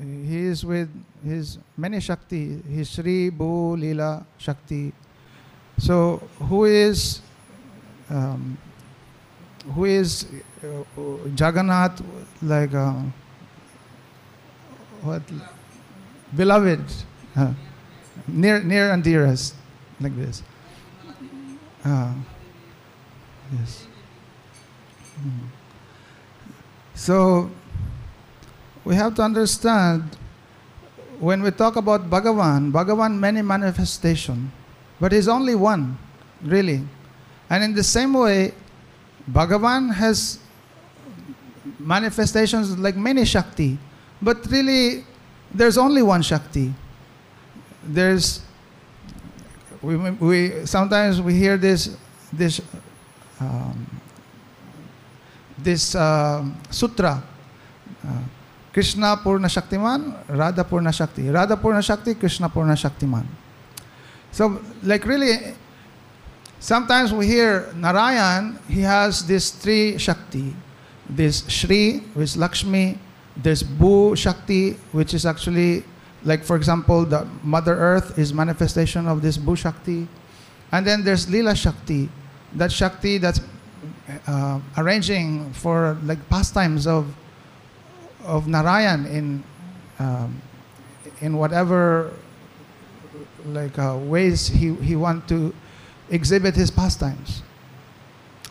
he is with his many Shakti, his Sri Bhu Lila Shakti. So who is um, who is uh, Jagannath like uh, what beloved, uh, near near and dearest, like this. Uh, yes. Mm. So we have to understand when we talk about Bhagavan, Bhagavan many manifestation, but he's only one, really. And in the same way, Bhagavan has manifestations like many Shakti, but really there's only one Shakti. There's we, we sometimes we hear this this um, this uh, sutra. Uh, Krishna Purna Shaktiman, Radha Purna Shakti. Radha Purna Shakti, Krishna Purna Shaktiman. So, like really, sometimes we hear Narayan, he has this three Shakti. This Shri, which is Lakshmi, there's Bhu Shakti, which is actually, like for example, the Mother Earth is manifestation of this Bhu Shakti. And then there's Lila Shakti, that Shakti that's uh, arranging for like pastimes of of Narayan in um, in whatever like uh, ways he, he want to exhibit his pastimes.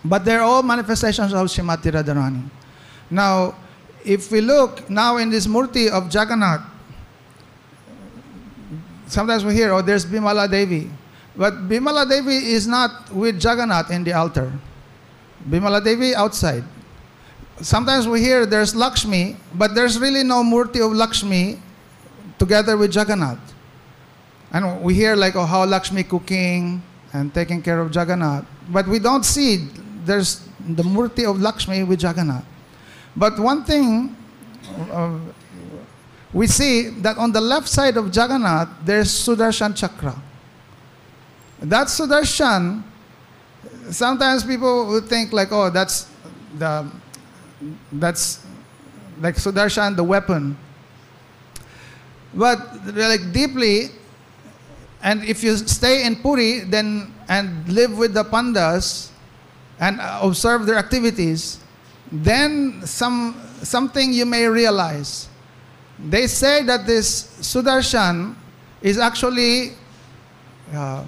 But they're all manifestations of Shrimati Radharani. Now, if we look now in this murti of Jagannath, sometimes we hear, oh, there's Bimala Devi. But Bimala Devi is not with Jagannath in the altar. Bimala Devi outside. Sometimes we hear there's Lakshmi, but there's really no murti of Lakshmi together with Jagannath. And we hear like, oh, how Lakshmi cooking and taking care of Jagannath. But we don't see there's the murti of Lakshmi with Jagannath. But one thing, uh, we see that on the left side of Jagannath, there's Sudarshan Chakra. That Sudarshan, sometimes people would think like, oh, that's the, that's like Sudarshan, the weapon. But like deeply, and if you stay in Puri, then and live with the pandas and observe their activities, then some something you may realize. They say that this Sudarshan is actually uh,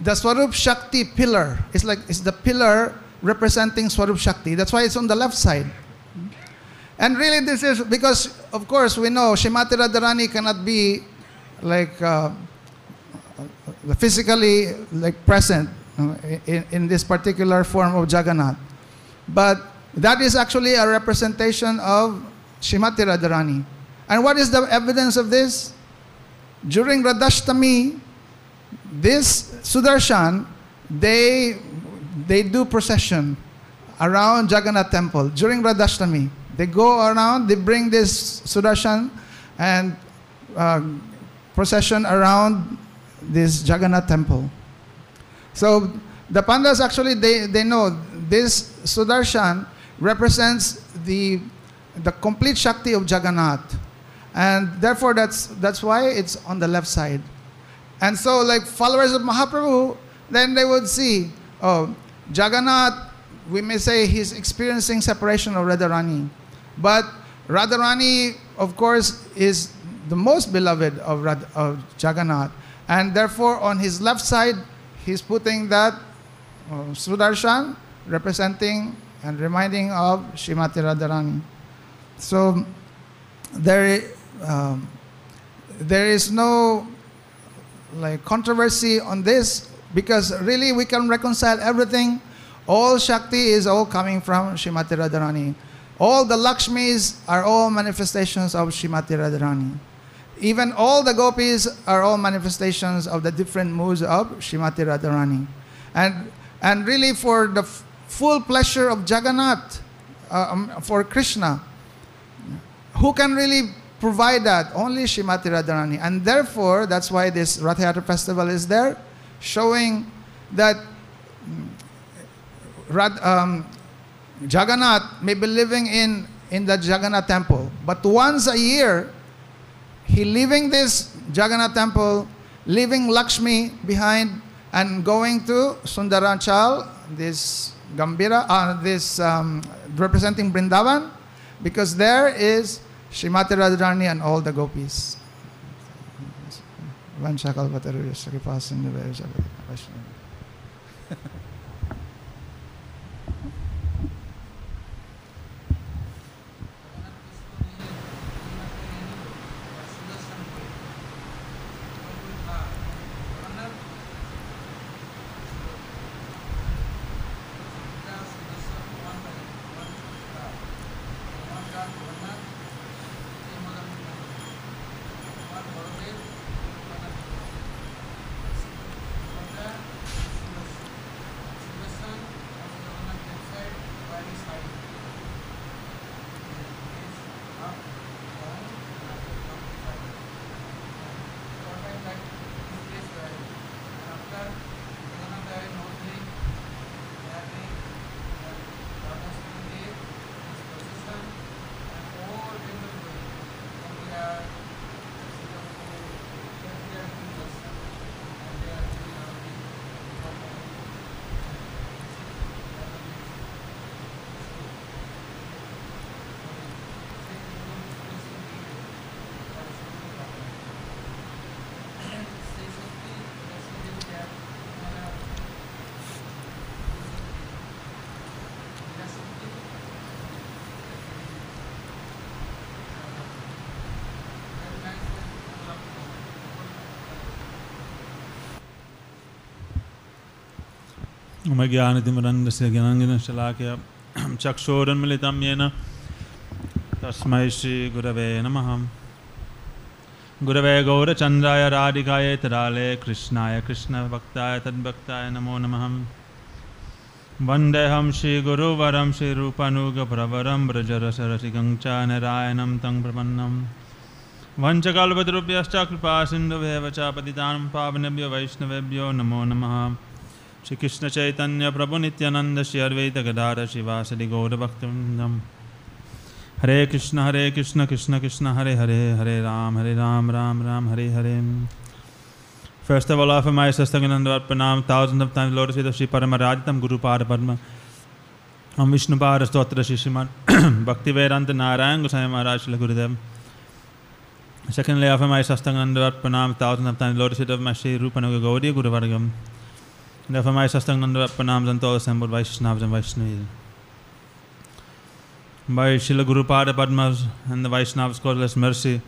the Swarup Shakti pillar. It's like it's the pillar representing Swarup Shakti. That's why it's on the left side. And really, this is because, of course, we know Shrimati Radharani cannot be like uh, physically like present uh, in, in this particular form of Jagannath. But that is actually a representation of Shrimati Radharani. And what is the evidence of this? During Radhashtami, this Sudarshan, they, they do procession around Jagannath temple during Radhashtami. They go around, they bring this Sudarshan and uh, procession around this Jagannath temple. So the Pandas actually, they, they know this Sudarshan represents the, the complete Shakti of Jagannath. And therefore, that's, that's why it's on the left side. And so, like followers of Mahaprabhu, then they would see, oh, Jagannath, we may say he's experiencing separation of Radharani. But Radharani, of course, is the most beloved of, of Jagannath. And therefore, on his left side, he's putting that uh, Sudarshan representing and reminding of Shrimati Radharani. So, there, um, there is no like controversy on this because really we can reconcile everything. All Shakti is all coming from Shrimati Radharani. All the Lakshmis are all manifestations of Shrimati Radharani. Even all the gopis are all manifestations of the different moods of Shrimati Radharani. And, and really for the f- full pleasure of Jagannath, uh, um, for Krishna, who can really provide that? Only Shrimati Radharani. And therefore, that's why this Rath Yatra festival is there, showing that Rad, um, Jagannath may be living in, in the Jagannath temple. But once a year, he leaving this Jagannath temple, leaving Lakshmi behind, and going to Sundarachal, this Gambhira, uh, this um, representing Brindavan, because there is Shrimati Radharani and all the gopis. Kripasinduvayo Vaishnava. मज्ञानतिमरन्दस्य ज्ञानञ्जनशलाकया चक्षोरुन्मिलितं येन तस्मै श्रीगुरवे नमः गुरवे गौरचन्द्राय राधिकाय तराले कृष्णाय कृष्णभक्ताय तद्भक्ताय नमो नमः वन्देऽहं श्रीगुरुवरं श्रीरूपनुगप्रवरं व्रजरसरसिकं च नारायणं तं प्रपन्नं वञ्चकल्पतरुभ्यश्च कृपा सिन्धुभ्येव च पतितानं पावनेभ्यो वैष्णवेभ्यो नमो नमः श्रीकृष्ण चैतन्य प्रभु नित्यानंद श्री अद्वैत गदार शिवासि गौरभक्तवृंदम हरे कृष्ण हरे कृष्ण कृष्ण कृष्ण हरे हरे हरे राम हरे Ram Ram Ram Hare Hare. First of all of my Sastaganandar प्रणाम thousand of times, Lord Shri परम राजतम Guru Pada हम विष्णु पार स्त्रोत्र श्री श्रीमान भक्ति वैरांत नारायण गोसाई महाराज Shri Gurudev secondly of my sashtang pranam thousand of time Lord Shri रूपन गौरी गुरुवर्गम Therefore, my Sastangananda Pranams and all assembled Vaishnavas and Vaishnavis. By Srila Guru Pada Padmas and the Vaishnavas' causeless mercy,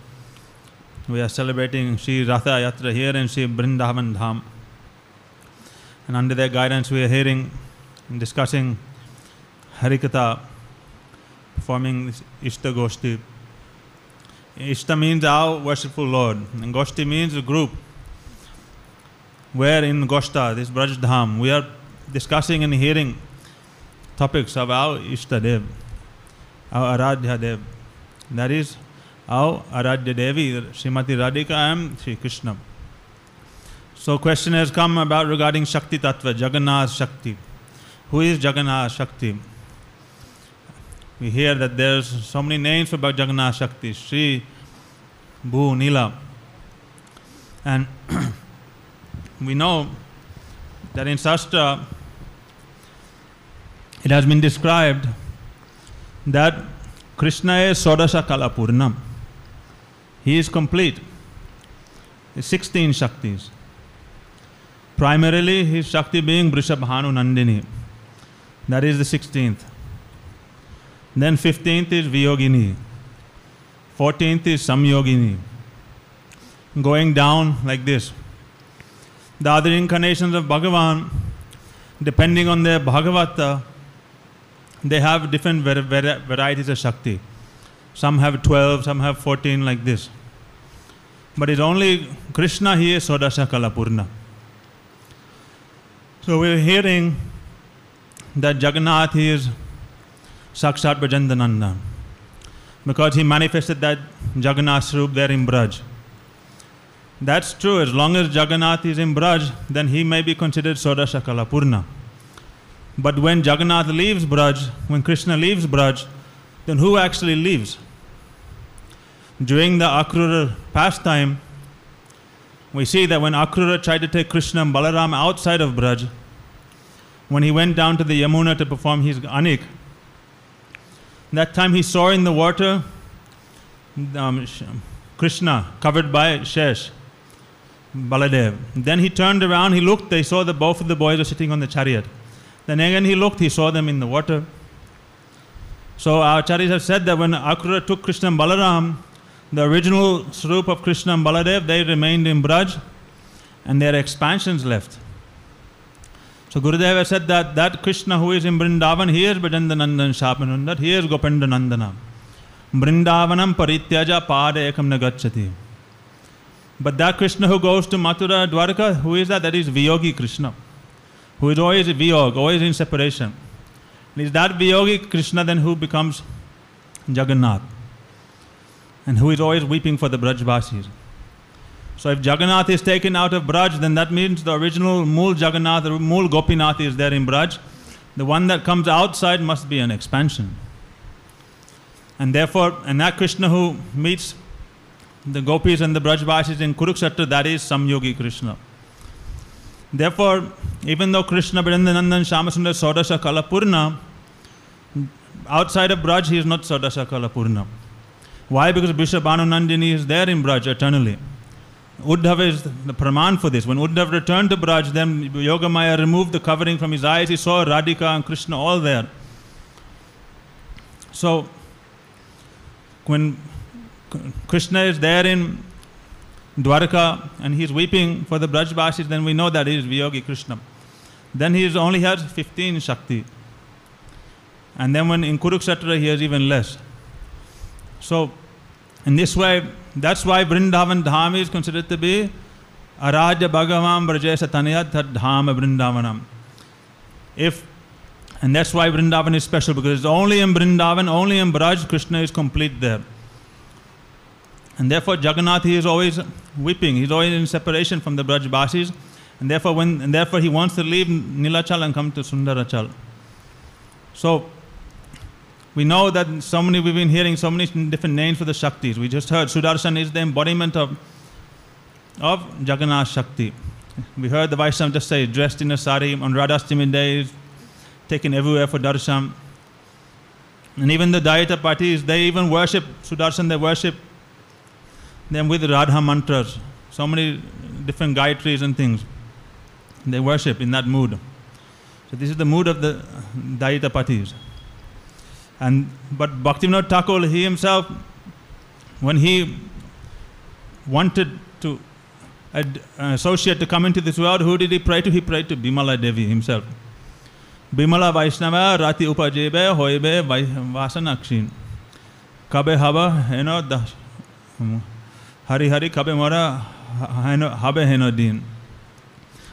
we are celebrating Sri Ratha Yatra here in Sri Brindavan Dham. And under their guidance, we are hearing and discussing Harikatha, performing Ishta Goshti. Ishta means our worshipful Lord, and Goshti means a group. Where in Goshta, this Braj Dham, we are discussing and hearing topics of our Ishta Dev, our Aradhya Dev. That is our Aradhya Devi, Srimati Radhika and Sri Krishna. So question has come about regarding Shakti Tattva, Jagannath Shakti. Who is Jagannath Shakti? We hear that there's so many names for Jagannath Shakti, Sri, Bhu, Nila. And we know that in Shastra it has been described that Krishna is Sodasha Kalapurnam. He is complete. His 16 Shaktis. Primarily, his Shakti being Brishabhanu Nandini. That is the 16th. Then 15th is Vyogini. 14th is Samyogini. Going down like this. The other incarnations of Bhagavan, depending on their Bhagavata, they have different var- var- varieties of Shakti. Some have 12, some have 14, like this. But it's only Krishna, he is Sodasha Kalapurna. So we're hearing that Jagannath is Sakshat Brajandananda because he manifested that Jagannath Swarup there in Braj. That's true, as long as Jagannath is in Braj, then he may be considered Sodasha Kalapurna. But when Jagannath leaves Braj, when Krishna leaves Braj, then who actually leaves? During the Akrura pastime, we see that when Akrura tried to take Krishna and Balaram outside of Braj, when he went down to the Yamuna to perform his anik, that time he saw in the water um, Krishna covered by Shesh, Baladev. Then he turned around, he looked, they saw that both of the boys were sitting on the chariot. Then again he looked, he saw them in the water. So our acharyas have said that when Akrura took Krishna and Balaram, the original Swarup of Krishna and Baladev, they remained in Braj and their expansions left. So Gurudev has said that that Krishna who is in Vrindavan, he is Brajandanandan Shapanundat, he is Gopendanandana. Vrindavanam parityaja pada ekam nagachati. But that Krishna who goes to Mathura, Dwarka, who is that? That is Vyogi Krishna, who is always Vyog, always in separation. And is that Vyogi Krishna then who becomes Jagannath? And who is always weeping for the Brajvasis. So if Jagannath is taken out of Braj, then that means the original Mool Jagannath, the Mool Gopinath is there in Braj. The one that comes outside must be an expansion. And therefore, and that Krishna who meets the gopis and the Brajvasis in Kurukshetra, that is Samyogi Krishna. Therefore, even though Krishna, Vrindanandan, Shamasundar, Sodasha Kalapurna, outside of Braj, he is not Sodasha Kalapurna. Why? Because Vrishabhanu Nandini is there in Braj eternally. Uddhava is the praman for this. When Uddhav returned to Braj, then Yogamaya removed the covering from his eyes. He saw Radhika and Krishna all there. So, when Krishna is there in Dwarka and he is weeping for the Brajvasis, then we know that he is Vyogi Krishna. Then he is only has 15 Shakti. And then when in Kurukshetra he has even less. So, in this way, that's why Vrindavan Dham is considered to be Araja Bhagavan Brajesha Tanayat Dham Vrindavanam. If and that's why Vrindavan is special because it's only in Vrindavan, only in Braj, Krishna is complete there. And therefore, Jagannath he is always weeping. He's always in separation from the Braj Basis, and therefore, when and therefore he wants to leave Nilachal and come to Sundarachal. So, we know that so many we've been hearing so many different names for the Shaktis. We just heard Sudarshan is the embodiment of of Jagannath Shakti. We heard the Vaishnava just say dressed in a sari on Radhastami days, taken everywhere for darshan. And even the Daitapatis, they even worship Sudarshan, they worship them with Radha mantras, so many different Gayatris and things. They worship in that mood. So this is the mood of the Daitapatis. And but Bhaktivinoda Thakur, he himself, when he wanted to ad, associate to come into this world, who did he pray to? He prayed to Bimala Devi himself. Bimala Vaishnava Rati Upajebe Hoibe Vasanakshin. Kabe Haba Heno Das. Hari Hari Kabe Mora Habe Heno Din.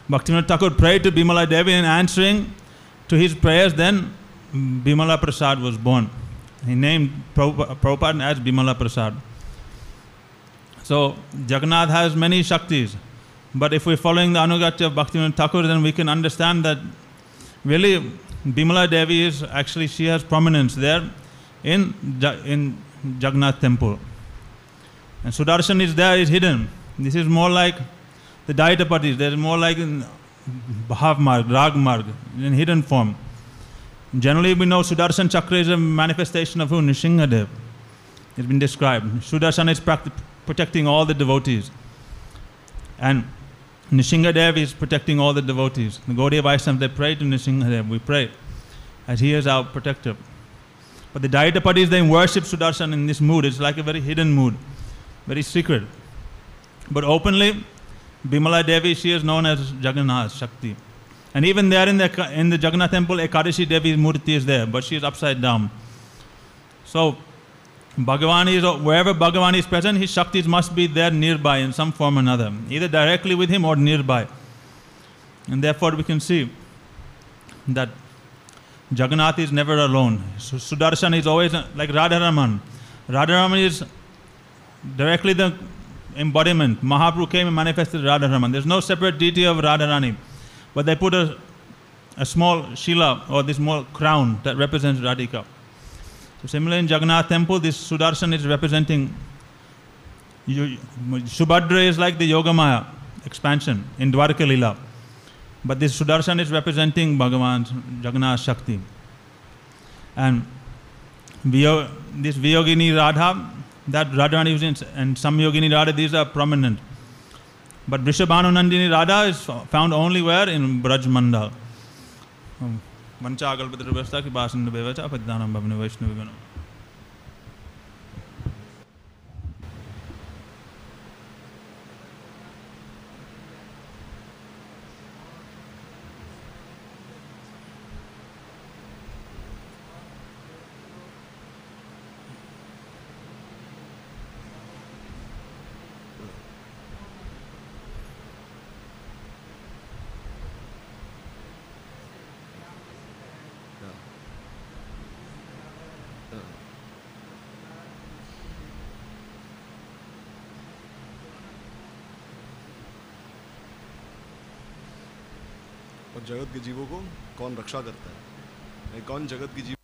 Bhaktivinoda Thakur prayed to Bimala Devi and answering to his prayers, then Bimala Prasad was born. He named Prabhupada as Bimala Prasad. So Jagannath has many Shaktis. But if we're following the Anugatya of Bhaktivinoda Thakur, then we can understand that really Bimala Devi is actually, she has prominence there in, in Jagannath temple. And Sudarshan is there, is hidden. This is more like the Daitapatis, there is more like in Bhav Marg, in hidden form. Generally, we know Sudarshan Chakra is a manifestation of who? Nishingadev. It's been described. Sudarshan is protecting all the devotees. And Nishingadev is protecting all the devotees. The Gaudiya Vaishnavas, they pray to Nishingadev. We pray as he is our protector. But the Daitapadis, they worship Sudarshan in this mood. It's like a very hidden mood, very secret. But openly, Bimala Devi, she is known as Jagannath Shakti. And even there in the, in the Jagannath temple, Ekadashi Devi's murti is there, but she is upside down. So, Bhagavan is, wherever Bhagavan is present, his Shaktis must be there nearby in some form or another, either directly with him or nearby. And therefore, we can see that Jagannath is never alone. Sudarshan is always like Radharaman. Radharaman is directly the embodiment. Mahaprabhu came and manifested Radharaman. There's no separate deity of Radharani. But they put a, a small shila or this small crown that represents Radhika. So similarly in Jagannath temple, this Sudarshan is representing Subhadra is like the Yogamaya expansion in Dwarka Lila. But this Sudarshan is representing Bhagavan Jagannath Shakti. And Vyo- this Vyogini Radha, that Radharani is in, and some Yogini Radha, these are prominent. But Vrishabhanu Nandini Radha is found only where? In Braj Mandal. वंचाकल्पतरुभ्यस्ता की भाषण बेवचा पतिदानं जगत के जीवों को कौन रक्षा करता है? कौन जगत की जीव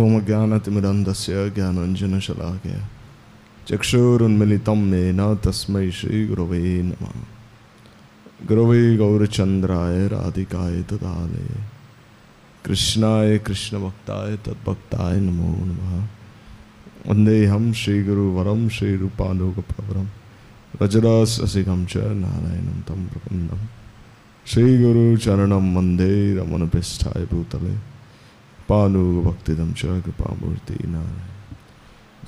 ओम ज्ञानतिमिरन्दस्य ज्ञानाञ्जनशलाकय चक्षुरुन्मिलितं येन तस्मै श्रीगुरवे नमः। गुरवे गौरचन्द्राय राधिकाय तदालय कृष्णाय कृष्णभक्ताय तद्भक्ताय नमो नमः। वन्देऽहं श्रीगुरुवरं श्रीरूपानुगप्रवरं रजराससिकं च नारायणं तं प्रपन्नं। श्रीगुरुचरणं वंदे रमणपृष्ठाय भूतले। पानु भक्तिदम च कृपामूर्ति नारायण।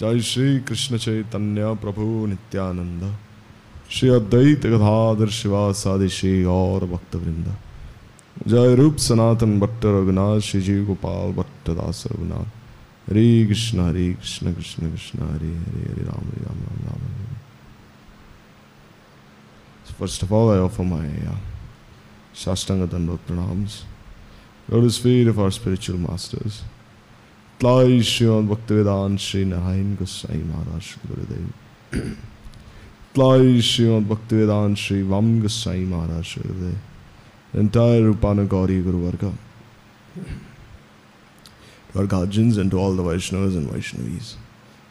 जय श्री कृष्ण चैतन्य प्रभु नित्यानंद श्री अद्वैत गदाधर शिवासादि श्री और भक्त वृंद जय रूप सनातन भट्ट रघुनाथ श्री जीव गोपाल भट्ट दास रघुनाथ। हरे कृष्ण हरे कृष्ण कृष्ण कृष्ण हरे हरे हरे राम हरे राम राम राम हरे of all, I offer my uh, Shastanga Dandot pranams. Lotus feet of our spiritual masters. Tlai Srimad Bhaktivedant Sri Narayan Gosai Maharaj Shri Gurudev. Tlai Srimad Bhaktivedant Sri Vam Gosai Maharaj Shri Gurudev. The entire Rupana Gauri Guru Varga. To our guardians and to all the Vaishnavas and Vaishnavis.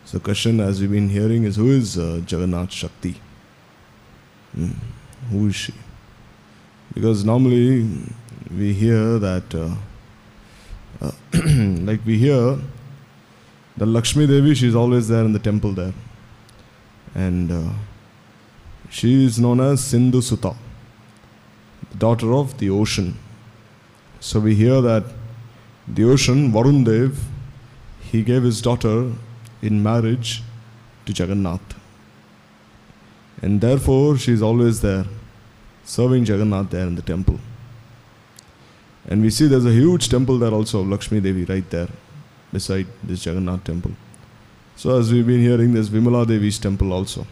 So question as we've been hearing is who is uh, Jagannath Shakti? Hmm. Who is she? Because normally we hear that, uh, uh, like we hear the Lakshmi Devi, she's always there in the temple there. And uh, she is known as Sindhu the daughter of the ocean. So we hear that the ocean, Varun Dev, he gave his daughter in marriage to Jagannath. And therefore, she is always there, serving Jagannath there in the temple. And we see there's a huge temple there also of Lakshmi Devi right there beside this Jagannath temple. So as we've been hearing, there's Vimala Devi's temple also.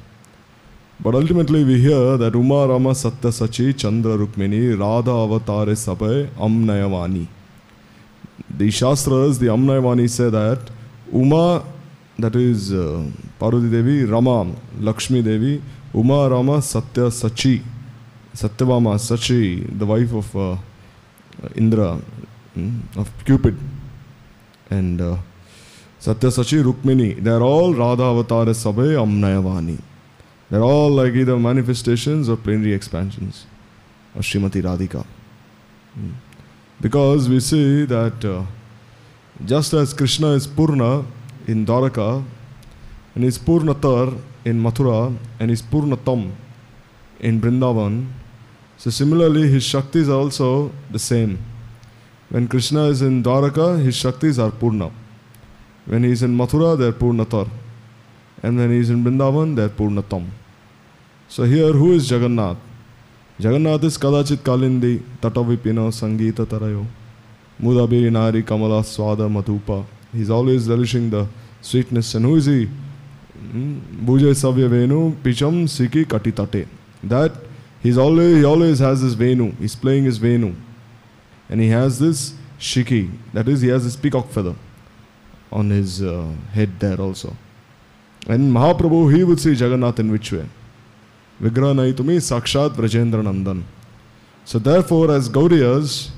But ultimately we hear that Uma Rama Satya Sachi Chandra Rukmini Radha Avatare Sabai Amnayavani. The Shastras, the Amnayavani say that Uma, that is uh, Parvati Devi, Rama, Lakshmi Devi, Uma Rama Satya Sachi, Satyavama Sachi, the wife of uh, Indra, mm, of Cupid, and uh, Satyasachi Rukmini. They are all Radha Avatara Sabe Amnayavani. They are all like either manifestations or plenary expansions of Srimati Radhika. Mm. Because we see that uh, just as Krishna is Purna in Dwaraka, and is Purnatar in Mathura, and is Purnatam in Vrindavan, so similarly, his Shaktis are also the same. When Krishna is in Dwaraka, his Shaktis are Purna. When he is in Mathura, they are Purnatar. And when he is in Vrindavan, they are Purnatam. So here, who is Jagannath? Jagannath is Kadachit Kalindi, Tatavipino, Sangita Tarayo, Mudabiri Nari, Kamala Swada Matupa. He's always relishing the sweetness. And who is he? Bhujay Savya Venu, Picham Siki Katitate. That he's always he always has this Venu. He's playing his Venu. And he has this Shiki. That is, he has this peacock feather on his uh, head there also. And Mahaprabhu, he would see Jagannath in which way? Vigraha me, Sakshat Vrajendra Nandan. So therefore, as Gauriyas,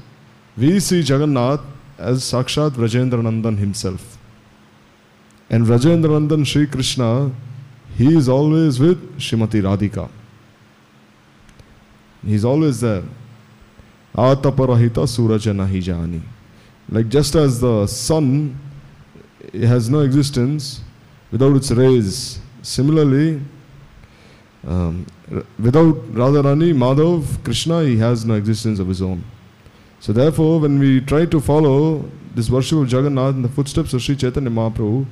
we see Jagannath as Sakshat Vrajendra Nandan himself. And Vrajendra Nandan Sri Krishna, he is always with Shrimati Radhika. He's always there. Ataparahita Suraja Nahi Jani. Like just as the sun has no existence without its rays, similarly, um, without Radharani, Madhav, Krishna, he has no existence of his own. So therefore, when we try to follow this worship of Jagannath in the footsteps of Sri Chaitanya Mahaprabhu,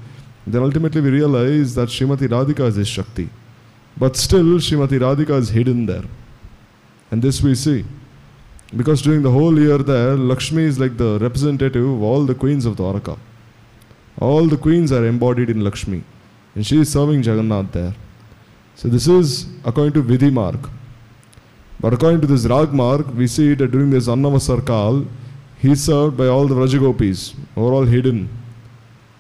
then ultimately we realize that Srimati Radhika is his Shakti. But still, Srimati Radhika is hidden there. And this we see. Because during the whole year there, Lakshmi is like the representative of all the queens of Dwaraka. All the queens are embodied in Lakshmi. And she is serving Jagannath there. So this is according to Vidhi marg. But according to this Rag marg, we see that during this Annavasar Kal, he is served by all the Rajagopis, who are all hidden.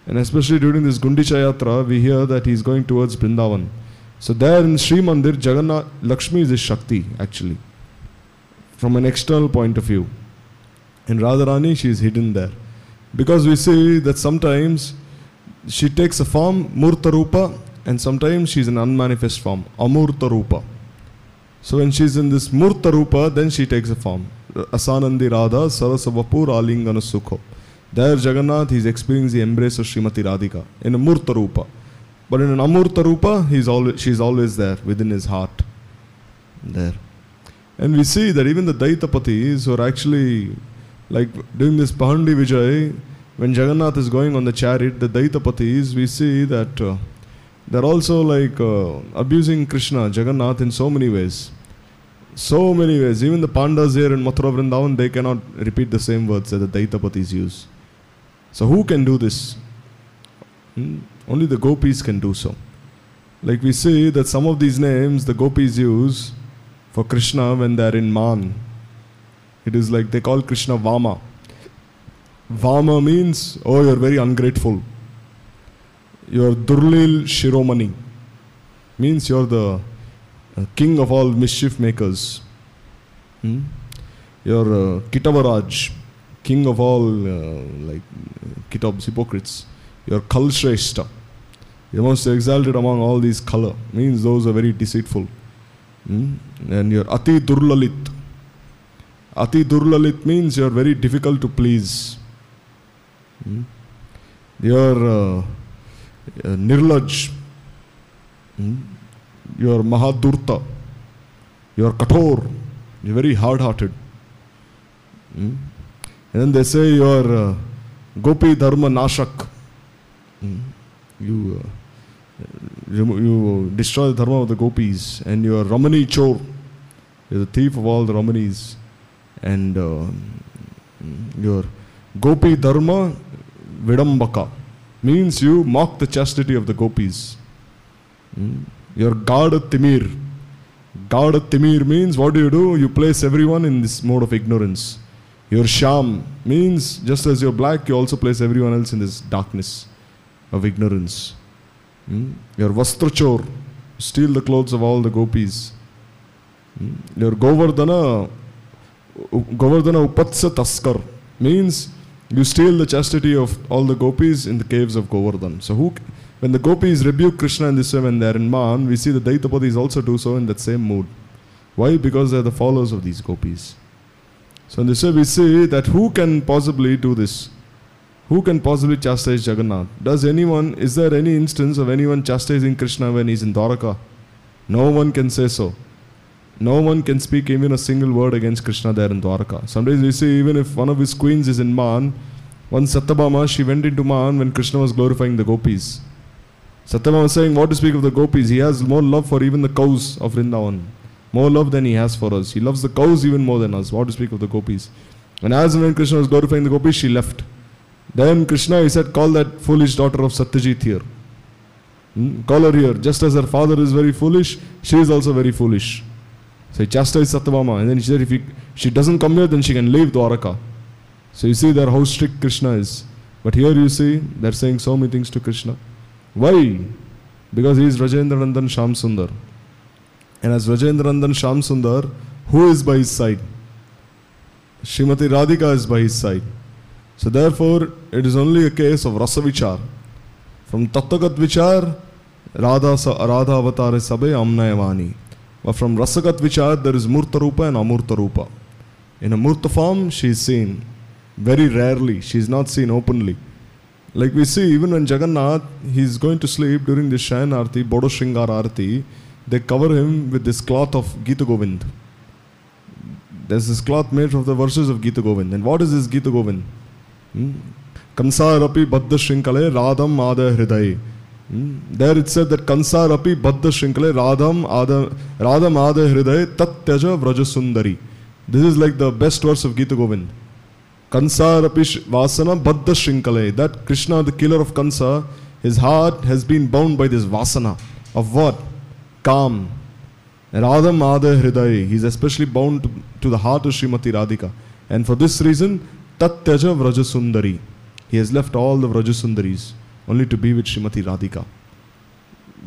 And especially during this Gundicha Yatra, we hear that he is going towards Brindavan. So there in Sri Mandir, Jagannath, Lakshmi is his Shakti actually, from an external point of view. And Radharani, she is hidden there. Because we see that sometimes she takes a form, Murta Rupa, and sometimes she is an unmanifest form, Amurta Rupa. So when she is in this Murta Rupa, then she takes a form. Asanandi Radha Sarasavapur Alingana Sukho. There Jagannath, is experiencing the embrace of Srimati Radhika in a Murta Rupa. But in an Amurta Rupa, he always, she is always there within his heart. There. And we see that even the Daitapatis who are actually like doing this Pahandi Vijay, when Jagannath is going on the chariot, the Daitapatis, we see that uh, they're also like uh, abusing Krishna, Jagannath in so many ways. So many ways. Even the Pandas here in Mathura Vrindavan, they cannot repeat the same words that the Daitapatis use. So who can do this? Hmm? Only the gopis can do so. Like we see that some of these names the gopis use for Krishna when they are in Man. It is like they call Krishna Vama. Vama means, oh, you're very ungrateful. You're Durlil Shiromani. Means you're the uh, king of all mischief makers. Hmm? You're uh, Kitavaraj, king of all uh, like Kitabs, hypocrites. You're Kalshreshta. You're most exalted among all these color. Means those are very deceitful. Hmm? And you're Ati Durlalit. Ati Durlalit means you're very difficult to please. Hmm? You're uh, uh, Nirlaj. Hmm? You're Mahadurta. You're Kathor. You're very hard hearted. Hmm? And then they say you're uh, Gopi Dharma Nashak. Hmm? You, uh, you destroy the dharma of the gopis, and you are Ramani Chor. You're the thief of all the Ramanis. And uh, your Gopi Dharma Vidambaka means you mock the chastity of the gopis. Hmm? You're Gada Timir. Gada Timir means what do you do? You place everyone in this mode of ignorance. Your Sham means just as you're black, you also place everyone else in this darkness of ignorance. Hmm? Your Vastrachor, steal the clothes of all the gopis. Hmm? Your Govardhana, Govardhana Upatsa Taskar means you steal the chastity of all the gopis in the caves of Govardhan. So who, when the gopis rebuke Krishna in this way when they are in Man, we see the Daitapadis also do so in that same mood. Why? Because they are the followers of these gopis. So in this way we see that who can possibly do this? Who can possibly chastise Jagannath? Does anyone, is there any instance of anyone chastising Krishna when he's in Dwaraka? No one can say so. No one can speak even a single word against Krishna there in Dwaraka. Sometimes we see even if one of his queens is in Man, one Satyabhama, she went into Man when Krishna was glorifying the gopis. Satyabhama was saying, what to speak of the gopis? He has more love for even the cows of Vrindavan. More love than he has for us. He loves the cows even more than us. What to speak of the gopis? And as when Krishna was glorifying the gopis, she left. Then Krishna, he said, call that foolish daughter of Satyajit here. Hmm? Call her here. Just as her father is very foolish, she is also very foolish. So he chastised Satyabhama. And then he said, if he, she doesn't come here, then she can leave Dwaraka. So you see there how strict Krishna is. But here you see, they're saying so many things to Krishna. Why? Because he is Rajendra Nandan Sham Sundar. And as Rajendra Nandan Sham Sundar, who is by his side? Srimati Radhika is by his side. So therefore, it is only a case of Rasa Vichar. From Tattvagat Vichar, Radha, Radha Avatare Sabe Amnayavani. But from Rasagat Vichar, there is Murta Rupa and Amurta Rupa. In a Murta form, she is seen. Very rarely, she is not seen openly. Like we see, even when Jagannath, he is going to sleep during the Shayan Arti, Bodo Shringar Arti, they cover him with this cloth of Gita Govind. There's this cloth made of the verses of Gita Govind. And what is this Gita Govind? Hmm? Kansarapi Baddha Shrinkale Radham Ada Hridaye. Hmm? There it said that Kansarapi Baddha Shrinkale Radham Ada Radham Ada Hridaye Tat Tyaja Vraja Sundari. This is like the best verse of Gita Govind. Kansarapi Vasana Baddha Shrinkale. That Krishna, the killer of Kansa, his heart has been bound by this Vasana. Of what? Calm. Radham Ada Hridaye. He is especially bound to, to the heart of Srimati Radhika. And for this reason, Tat Tyaja Vraja He has left all the Vraja Sundaris only to be with Srimati Radhika.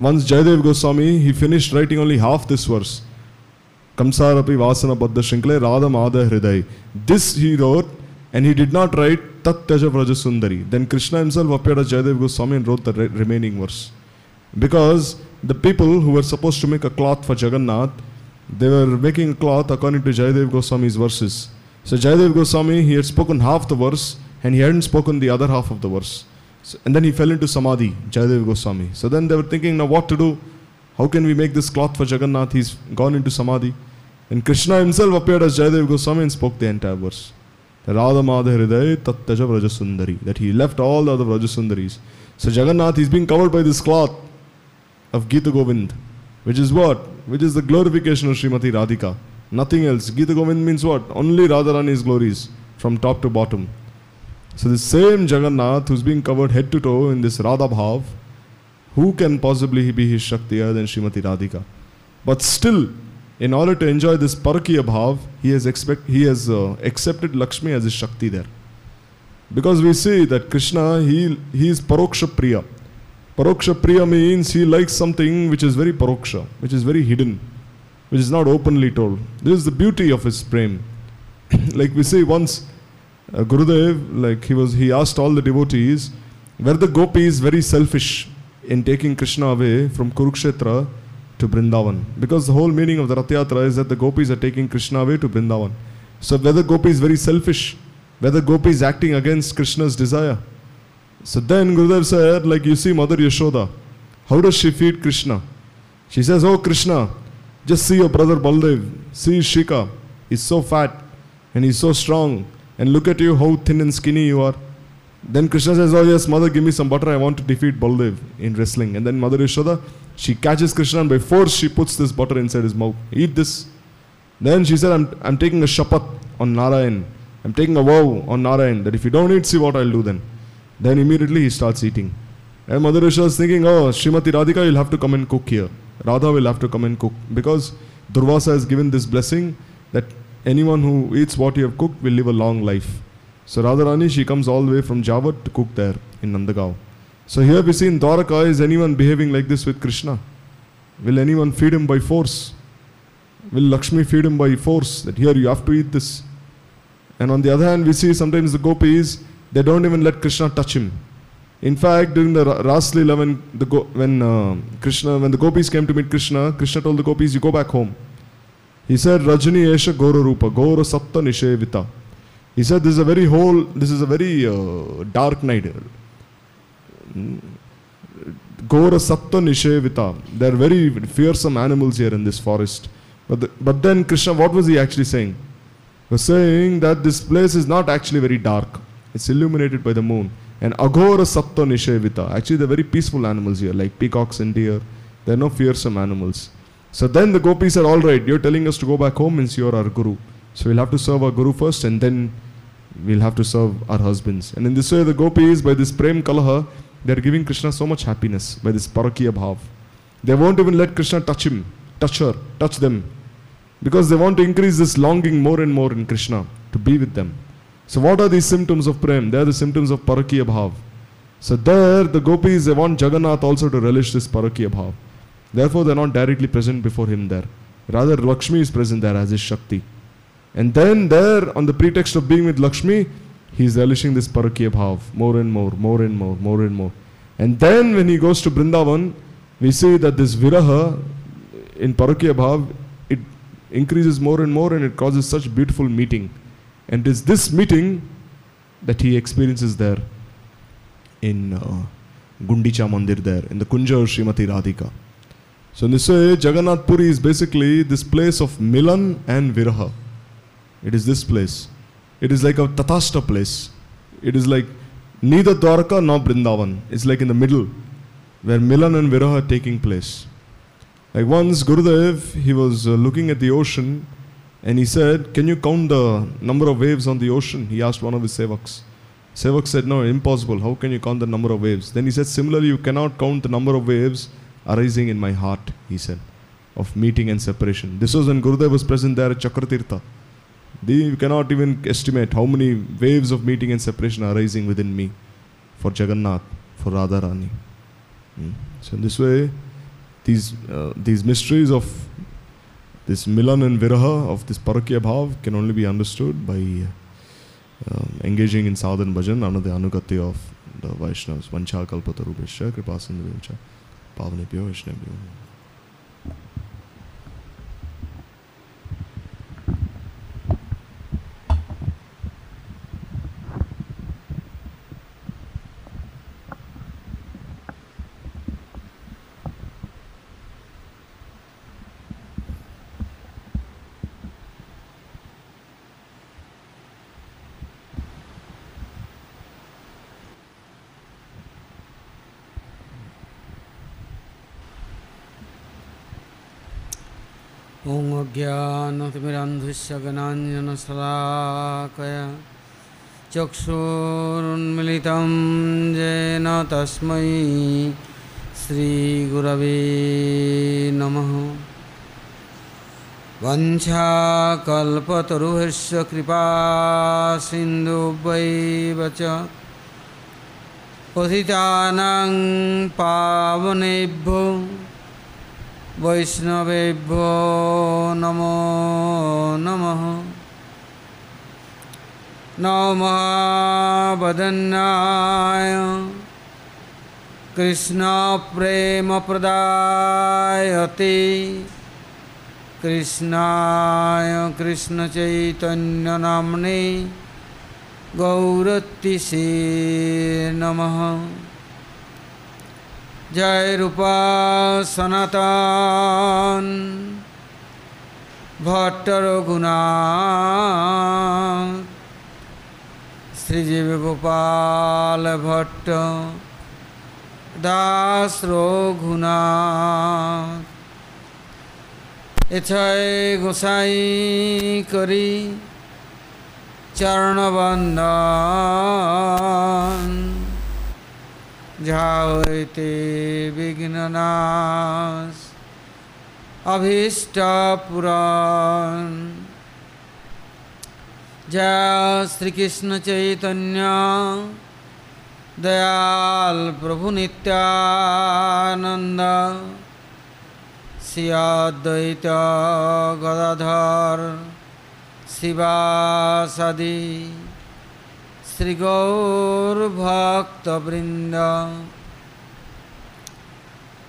Once Jayadev Goswami, he finished writing only half this verse. Kamsarapi Vasana Baddha Shrinkale Radham Ada Hriday. This he wrote and he did not write Tat Tyaja Vraja Then Krishna himself appeared as Jayadev Goswami and wrote the re- remaining verse. Because the people who were supposed to make a cloth for Jagannath, they were making a cloth according to Jayadev Goswami's verses. So Jayadev Goswami, he had spoken half the verse and he hadn't spoken the other half of the verse. So, and then he fell into Samadhi, Jayadev Goswami. So then they were thinking, now what to do? How can we make this cloth for Jagannath? He's gone into Samadhi. And Krishna himself appeared as Jayadev Goswami and spoke the entire verse. Radha Madha Hriday Tattaja Vrajasundari. That he left all the other Vrajasundaris. So Jagannath is being covered by this cloth of Gita Govind. Which is what? Which is the glorification of Srimati Radhika. Nothing else. Gita Govind means what? Only Radharani's glories from top to bottom. So the same Jagannath who's being covered head to toe in this Radha Bhav, who can possibly be his Shakti other than Srimati Radhika? But still, in order to enjoy this Parakiya Bhav, he has, expect, he has uh, accepted Lakshmi as his Shakti there. Because we see that Krishna, he, he is Paroksha Priya. Paroksha Priya means he likes something which is very Paroksha, which is very hidden, which is not openly told. This is the beauty of his prem. like we say once, uh, Gurudev, like he was, he asked all the devotees, were the gopis very selfish in taking Krishna away from Kurukshetra to Brindavan? Because the whole meaning of the Rath Yatra is that the gopis are taking Krishna away to Brindavan. So whether gopi is very selfish, whether gopi is acting against Krishna's desire. So then Gurudev said, like you see Mother Yashoda, how does she feed Krishna? She says, Oh Krishna, just see your brother Baldev, see Shika, he's so fat and he's so strong, and look at you how thin and skinny you are. Then Krishna says, Oh yes, mother, give me some butter, I want to defeat Baldev in wrestling. And then Mother Yashoda, she catches Krishna and by force she puts this butter inside his mouth. Eat this. Then she said, I'm, I'm taking a shapat on Narayan. I'm taking a vow on Narayan that if you don't eat, see what I'll do then. Then immediately he starts eating. And Mother Risha is thinking, oh, Srimati Radhika, you'll have to come and cook here. Radha will have to come and cook. Because Durvasa has given this blessing that anyone who eats what you have cooked will live a long life. So Radharani, she comes all the way from Java to cook there in Nandagaon. So here we see in Dwaraka, is anyone behaving like this with Krishna? Will anyone feed him by force? Will Lakshmi feed him by force? That here you have to eat this. And on the other hand, we see sometimes the gopis, they don't even let Krishna touch him. In fact, during the Ra- Ras Leela, when the when uh, Krishna, when the gopis came to meet Krishna, Krishna told the gopis, "You go back home." He said, "Rajani Esha Gora Rupa, Gora Satta Nishevita." He said, "This is a very whole, this is a very uh, dark night. Gora Satta Nishevita. They are very fearsome animals here in this forest." But the, but then Krishna, what was he actually saying? He was saying that this place is not actually very dark. It's illuminated by the moon. And agora satta nishevita. Actually, they're very peaceful animals here, like peacocks and deer. They're no fearsome animals. So then the gopi said, All right, you're telling us to go back home, means you're our guru. So we'll have to serve our guru first, and then we'll have to serve our husbands. And in this way, the gopis, by this prem kalaha, they're giving Krishna so much happiness by this parakiya bhav. They won't even let Krishna touch him, touch her, touch them. Because they want to increase this longing more and more in Krishna to be with them. So, what are these symptoms of prem? They are the symptoms of parakiya bhav. So, there the gopis they want Jagannath also to relish this parakiya bhav. Therefore, they're not directly present before him there. Rather, Lakshmi is present there as his Shakti. And then, there, on the pretext of being with Lakshmi, he is relishing this parakiya bhav more and more, more and more, more and more. And then, when he goes to Brindavan, we see that this viraha in parakiya bhav it increases more and more and it causes such beautiful meeting. And it is this meeting that he experiences there in uh, Gundicha Mandir there, in the Kunja of Srimati Radhika. So in this way, Jagannath Puri is basically this place of Milan and Viraha. It is this place. It is like a Tatastha place. It is like neither Dwarka nor Brindavan. It's like in the middle, where Milan and Viraha are taking place. Like once Gurudev, he was uh, looking at the ocean and he said, Can you count the number of waves on the ocean? He asked one of his sevaks. Sevak said, No, impossible. How can you count the number of waves? Then he said, Similarly, you cannot count the number of waves arising in my heart, he said, of meeting and separation. This was when Gurudev was present there at Chakratirtha. You cannot even estimate how many waves of meeting and separation are arising within me for Jagannath, for Radharani. Hmm. So, in this way, these, uh, these mysteries of this Milan and Viraha, of this Parakya Bhav, can only be understood by um, engaging in sadhan bhajan under the anugati of the Vaishnavas. Vancha kalpatarubhishya kripasindhuvcha pavanebhyo Vaishnavyo. ॐ अज्ञानतिमिरन्धुस्य गणाञ्जनशलाकया चक्षुरुन्मिलितं येन तस्मै श्रीगुरवे नमः वञ्छाकल्पतरुभ्यश्च कृपा सिन्धुवैव च पतितानां पावनेभ्यो वैष्णवेभ्यो नमो नमः। नमः कृष्णप्रेमप्रदायते। कृष्णाय कृष्णचैतन्यनाम्ने गौरतिसे नमः। জয় রূপা সনাতন। ভট্ট রঘুনা শ্রীজীব গোপাল ভট্ট দাস রঘুনাথ। এছয় গোসাই করি চরণবন্ধন। झाते विघ्ननाश। अभीष्ट पुराण जय श्री कृष्ण चैतन्य। दयाल प्रभु नित्यानंद सियाद्वैत गदाधर। शिवासदी। श्री गौर भक्त वृंद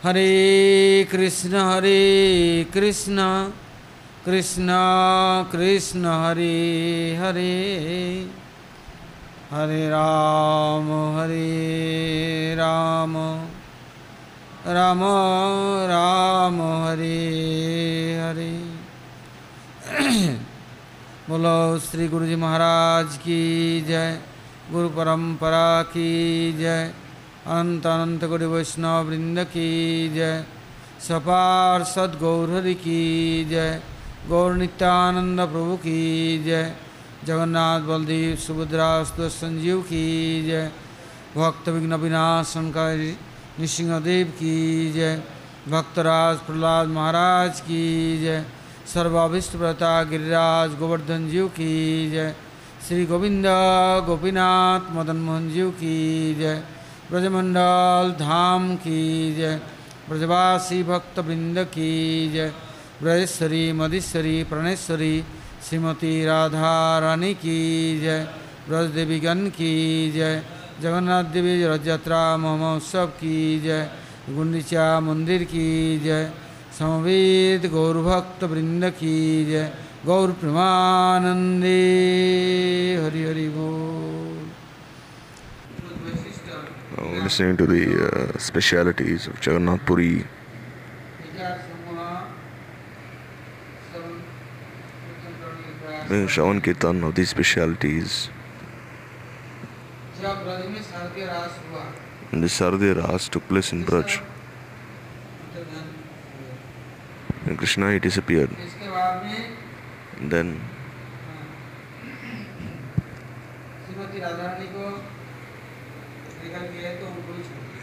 हरे कृष्ण हरे कृष्ण कृष्ण कृष्ण, हरे हरे। हरे राम हरे राम। राम राम, हरे हरे। बोलो श्री गुरु जी महाराज की जय। गुरु परंपरा की जय। अनंत अनंत गुरु वैष्णव वृंद की जय। सपार सदगौरहरि की जय। गौर नित्यानंद प्रभु की जय। जगन्नाथ बलदेव सुभद्रा संजीव की जय। भक्त विघ्न विनाशनकारी नृसिंहदेव की जय। भक्तराज प्रहलाद महाराज की जय। सर्वाभिष्ट प्रता गिरिराज गोवर्धन जीव की जय। श्री गोविंद गोपीनाथ मदन मोहन जीव की जय। ब्रजमंडल धाम की जय। ब्रजवासी भक्त वृंद की जय। ब्रजेश्वरी, मधेश्वरी, प्रणेश्वरी, श्रीमती राधा रानी की जय। ब्रज देवीगण की जय। जगन्नाथ देवी रथ यात्रा महोत्सव की जय। गुंडीचा मंदिर की जय। समवेद गौरभक्त वृंद की जय गौर प्रेमानंदे हरि हरि बोल listening to the uh, specialities of Jagannath Puri, Shravan Kirtan of these specialities. And the Sardiya Ras took place in Braj. and Krishna he disappeared. Then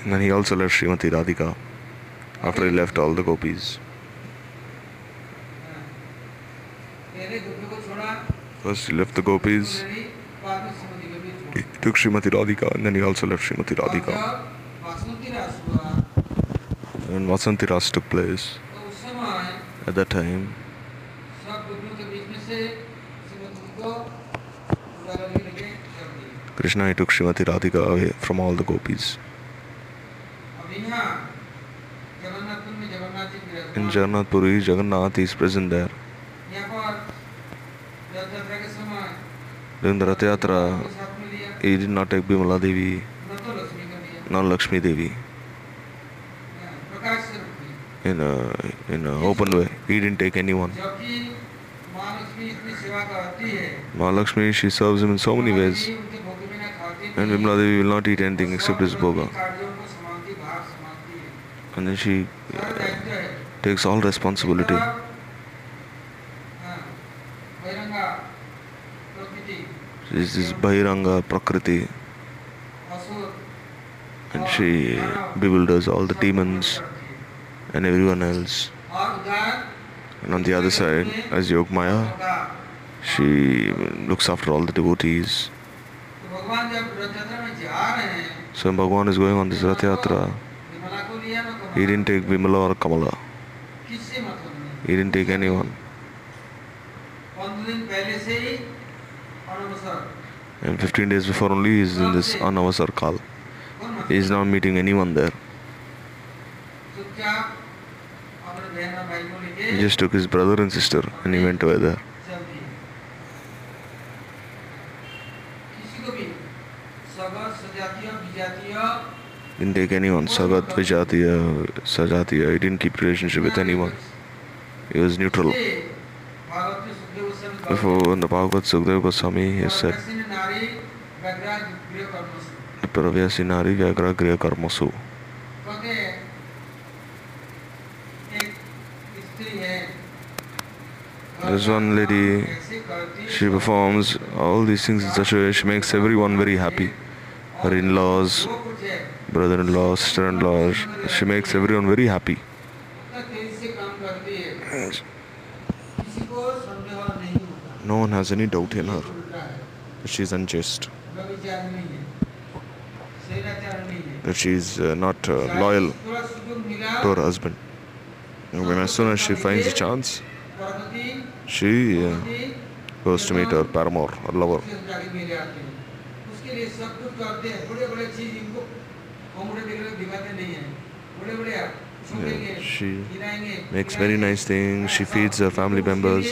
and then he also left Srimati Radhika after he left all the gopis. First he left the gopis, he took Srimati Radhika and then he also left Srimati Radhika. And Vasanti Ras took place. तो उस समय At that time, सब गोपियों के बीच में से श्रीमती को पूजा करने लगे कर दिए Krishna he took Srimati Radhika away from all the gopis. अब यहाँ जगन्नाथपुर में जगन्नाथ जी विराजमान In Jagannath Puri, Jagannath is present there. यहाँ पर रथ यात्रा के समय During the Rath Yatra, के साथ में लिया he did not take Bimala Devi, न तो लक्ष्मी का लिया nor Lakshmi Devi in a, in a open way. He didn't take anyone. Mahalakshmi, she serves him in so many ways. And Vimla Devi will not eat anything except his bhoga. And then she uh, takes all responsibility. This is Bahiranga Prakriti. And she bewilders all the demons and everyone else. And on the other side, as Yogmaya, she looks after all the devotees. So Bhagwan is going on this Rath Yatra. He didn't take Vimala or Kamala. He didn't take anyone. And 15 days before only he is in this Anavasar Kal. He is not meeting anyone there. just took his brother and sister and he went away there. चल दिए किसी को भी सगत सजातीय विजातीय Didn't take anyone. Sagat, Vijatiya, Sajatiya. He didn't keep relationship with anyone. He was neutral. से भागवत में Sukhdev Goswami Before in the Bhagavad Sukdev Goswami, he और said, वैसे ने नारी वैग्राज गृह कर्मसु Pravyasi Nari Vyagra Griya Karmasu. There's one lady, she performs all these things in such a way, she makes everyone very happy. Her in laws, brother in law, sister in law, she makes everyone very happy. No one has any doubt in her. She's is unjust. That uh, not uh, loyal to her husband. And when as soon as she finds a chance, she uh, goes to meet her paramour her lover. Yeah, she makes very nice things, she feeds her family members,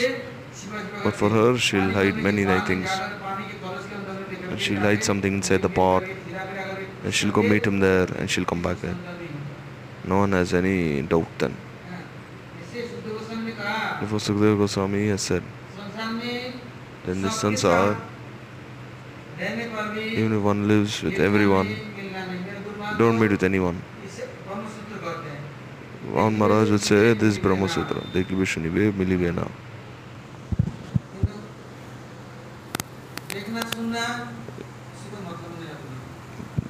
but for her, she'll hide many nice things. And she'll hide something inside the pot, and she'll go meet him there, and she'll come back there. No one has any doubt then. Before saw Goswami has said, then the sansar, even if one lives with everyone, don't meet with anyone. One Maharaj would say, eh, this is Brahma Sutra, Dekhibe Shunibe Milibe now.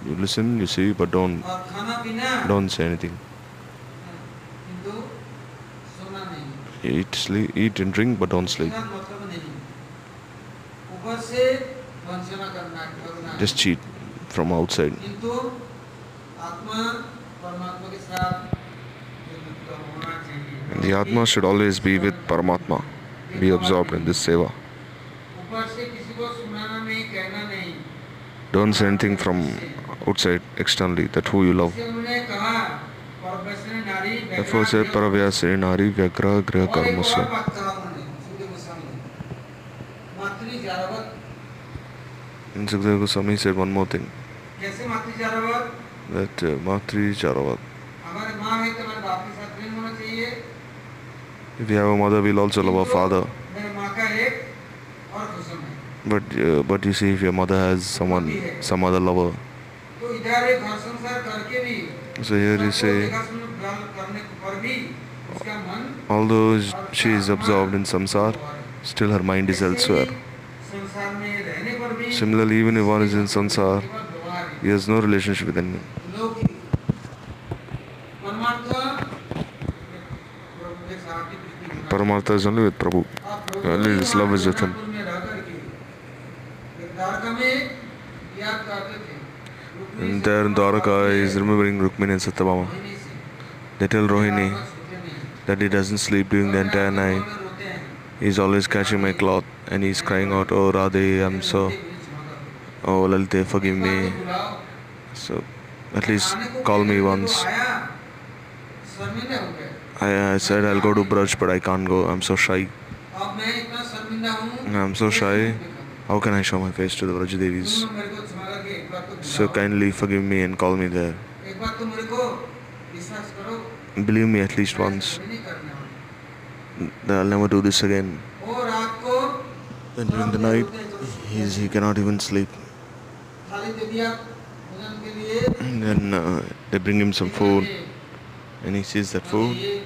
You listen, you see, but don't don't say anything. eat, sleep, eat and drink but don't sleep. Just cheat from outside. The Atma should always be with Paramatma, be absorbed in this seva. Don't say anything from outside externally that who you love. एफओ से परव्यासी नारी व्यग्रह गृह कर्म से Sukhdev Goswami said one more thing that uh, Matri Charavat. If you have a mother, we'll also love our father. But, uh, but you see, if your mother has someone, some other lover, so here you सबको say, देखा सुन ग्रहण करने पर भी उसका मन although she is absorbed in samsar, still her mind is ऐसे ही elsewhere. संसार में रहने पर भी Similarly, even if one is in samsar, केवल व्यवहार है। he has no relationship with anyone. लौकिक परमार्थ प्रभु के साथ ही पृथ्वी में Paramartha is only with Prabhu. आप प्रभु Only के his love is with him. There in Dwaraka is remembering Rukmini and Satyabhama. They tell Rohini that he doesn't sleep during the entire night. He's always catching my cloth and he's crying out, Oh Radhe, I'm so. Oh Lalite, forgive me. So at least call me once. I, I said I'll go to Braj, but I can't go. I'm so shy. I'm so shy. How can I show my face to the Braj Devis? So kindly forgive me and call me there. Believe me at least once that I'll never do this again. And during the night, he's, he cannot even sleep. And then uh, they bring him some food, and he sees that food. He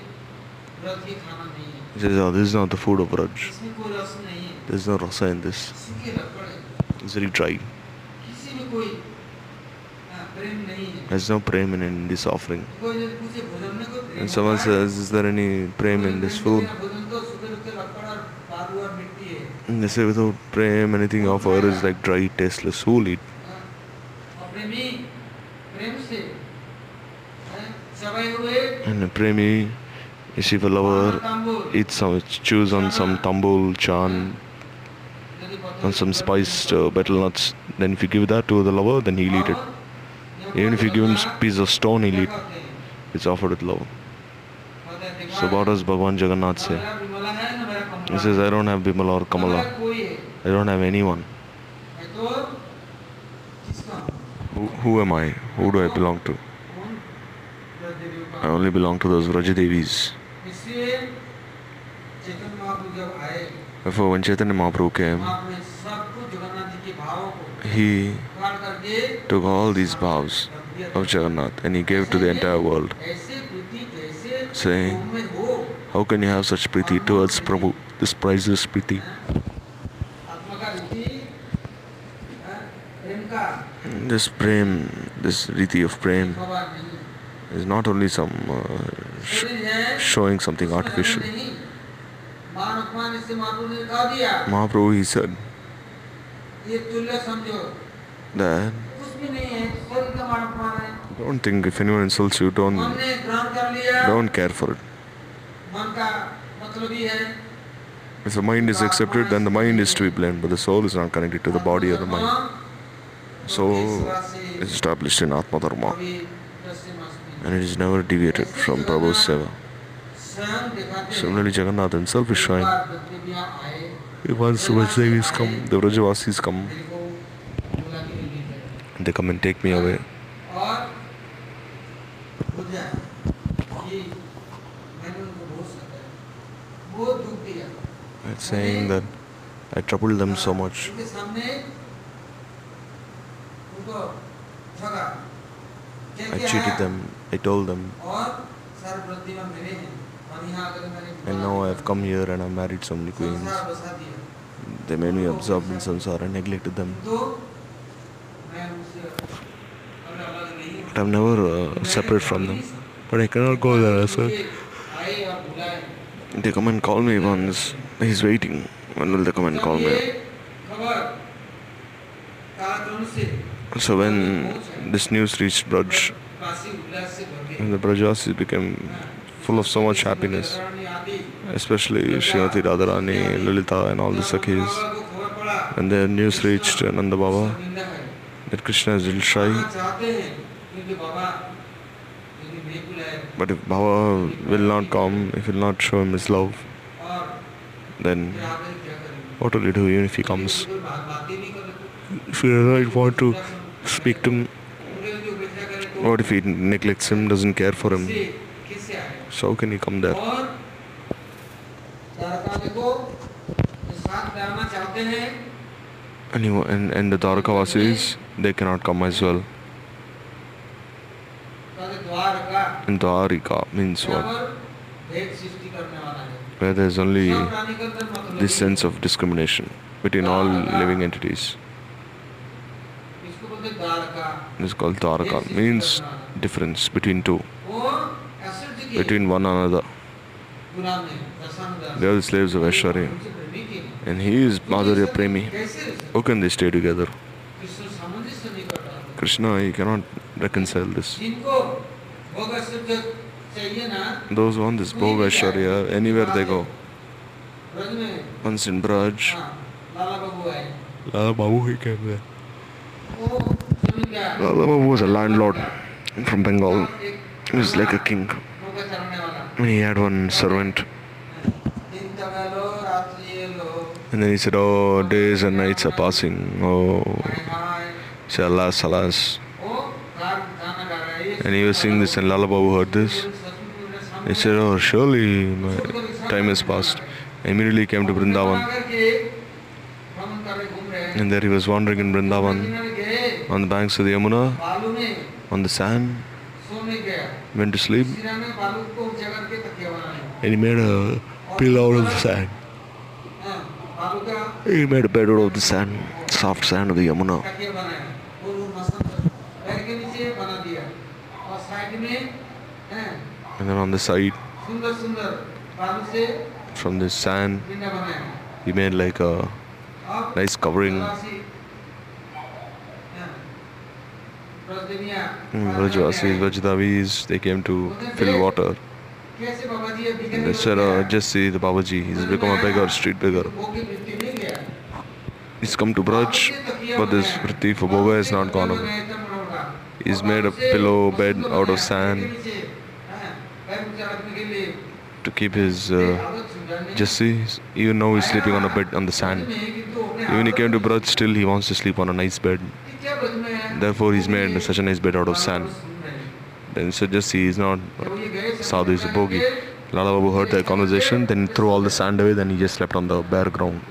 says, Oh, this is not the food of Raj. There's no rasa in this. It's very dry. There's no prema in this offering. And someone says, Is there any prema in this food? And they say, Without prema, anything offered is like dry, tasteless. Who will eat? And a premi is if the lover eats some, chews on some tambul, chan, on some spiced uh, betel nuts, then if you give that to the lover, then he'll eat it. और Even if you give him a piece of stone, he'll क्या eat. कहते हैं? It's offered with love. कहते हैं, So what does Bhagavan Jagannath say? मेरा विमला है ना मेरा कमला He says, है। I don't have Bimala or मेरा Kamala. कोई है I don't have anyone. मैं तो किसका हूँ? Who, who am I? Who do I belong to? कौन? ब्रजदेवियों का I only belong to those Vrajadevis. इसलिए चेतन महाप्रभु जब आए Therefore, when Chaitanya Mahaprabhu came, महाप्रभु ने सब कुछ जगन्नाथ जी के भावों को he काट करके took all these vows of Jagannath and he gave to the entire world, saying, How can you have such priti towards Prabhu, this priceless priti? This prem, this riti of prem, is not only some uh, sh- showing something artificial. Mahaprabhu he said that don't think if anyone insults you, don't don't care for it. If the mind is accepted, then the mind is to be blamed, but the soul is not connected to the body or the mind. So it's established in Atma Dharma, and it is never deviated from Prabhu's Seva. Similarly, Jagannath himself is showing. Once Vrajdevis come, the Vrajavasis come, and they come and take me away. It's saying that I troubled them so much. I cheated them, I told them. And now I have come here and I married so many queens. They made me absorbed in samsara and neglected them. I'm never uh, separate from them. But I cannot go there, So They come and call me once. He's waiting. When will they come and call me? So when this news reached Braj, the Brajasis became full of so much happiness, especially Srimati Radharani, Lalita, and all the Sakhis. When the news reached Nanda Baba that Krishna is Dilshai, little shy, आना चाहते हैं क्योंकि बाबा यदि नहीं बुलाए but if Baba will not come, if he will not show him his love, और then फिर आकर क्या करेंगे what will he do even if he comes? कोई बात बात ही नहीं कर रहे If he does not want to speak to him, उनके जो बेटा करे तो what if he neglects him, doesn't care for him? किससे किससे आए So how can he come there? और द्वारका को जो साथ रहना चाहते हैं And, he, wa- and, and the Dwarkavasis, they cannot come as well. Dwarika means what? Where there is only this sense of discrimination between all living entities. It is called Dwaraka, means difference between two, between one another. They are the slaves of Aishwarya. And he is Madhurya Premi. How can they stay together? Krishna, he cannot reconcile this. Those who want this Bhoga Sharia, anywhere they go. Once in Braj, Lala Babu he came there. Lala Babu was a landlord from Bengal. He was like a king. He had one servant. And then he said, Oh, days and nights are passing. Oh, salas, salas and he was seeing this, and Lala Babu heard this. He said, Oh, surely my time has passed. I immediately came to Brindavan, and there he was wandering in Brindavan on the banks of the Yamuna, on the sand, went to sleep, and he made a pillow out of the sand. He made a bed out of the sand, soft sand of the Yamuna. And then on the side, from the sand, he made like a nice covering. Vrajvasis, hmm, Vrajdevis, they came to fill water. They said, uh, just see the Babaji, he's become a beggar, street beggar. He's come to Braj, but this Vritti for Bhoga is not gone. away. He's made a pillow bed out of sand to keep his uh, Jesse, even now he's sleeping on a bed on the sand. Even he came to Braj, still he wants to sleep on a nice bed. Therefore, he's made such a nice bed out of sand. Then he said, Jesse, he's not Sadhu, he's a bhogi. Lala Babu heard their conversation, then he threw all the sand away, then he just slept on the bare ground.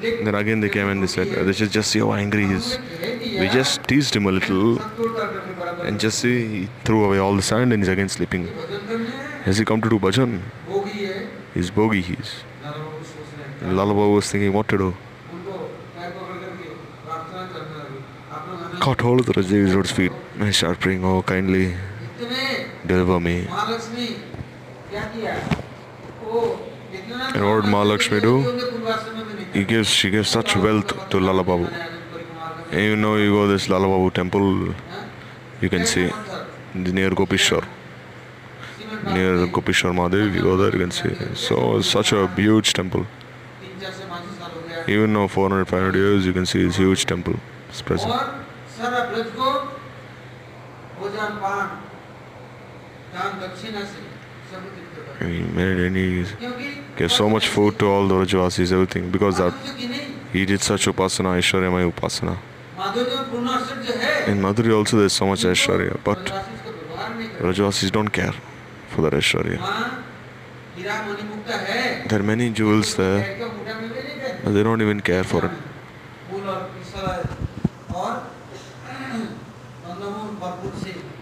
Then again they came and they said, This is Jesse, how angry he is. We just teased him a little, and just see he threw away all the sand and he's again sleeping. Has he come to do bhajan? He's bogey, he's. Lalaba was thinking what to do. Caught hold of the Rajiv's Lord's feet and started praying, Oh, kindly deliver me. And what did Mahalakshmi do? He gives, she gives such wealth to Lalababu. And you know, you go this Lalababu temple, you can see near Gopishwar near Gopishwar Mahadev you go there you can see. So such a huge temple. Even now 400 500 years you can see this huge temple. Is present. He made any gave so much food to all the Brajvasis everything because that he did such upasana Ishwarya upasana. In Madhuri also there is so much Aishwarya, but Brajavasis don't care for that Aishwarya. There are many jewels there, but they don't even care for it.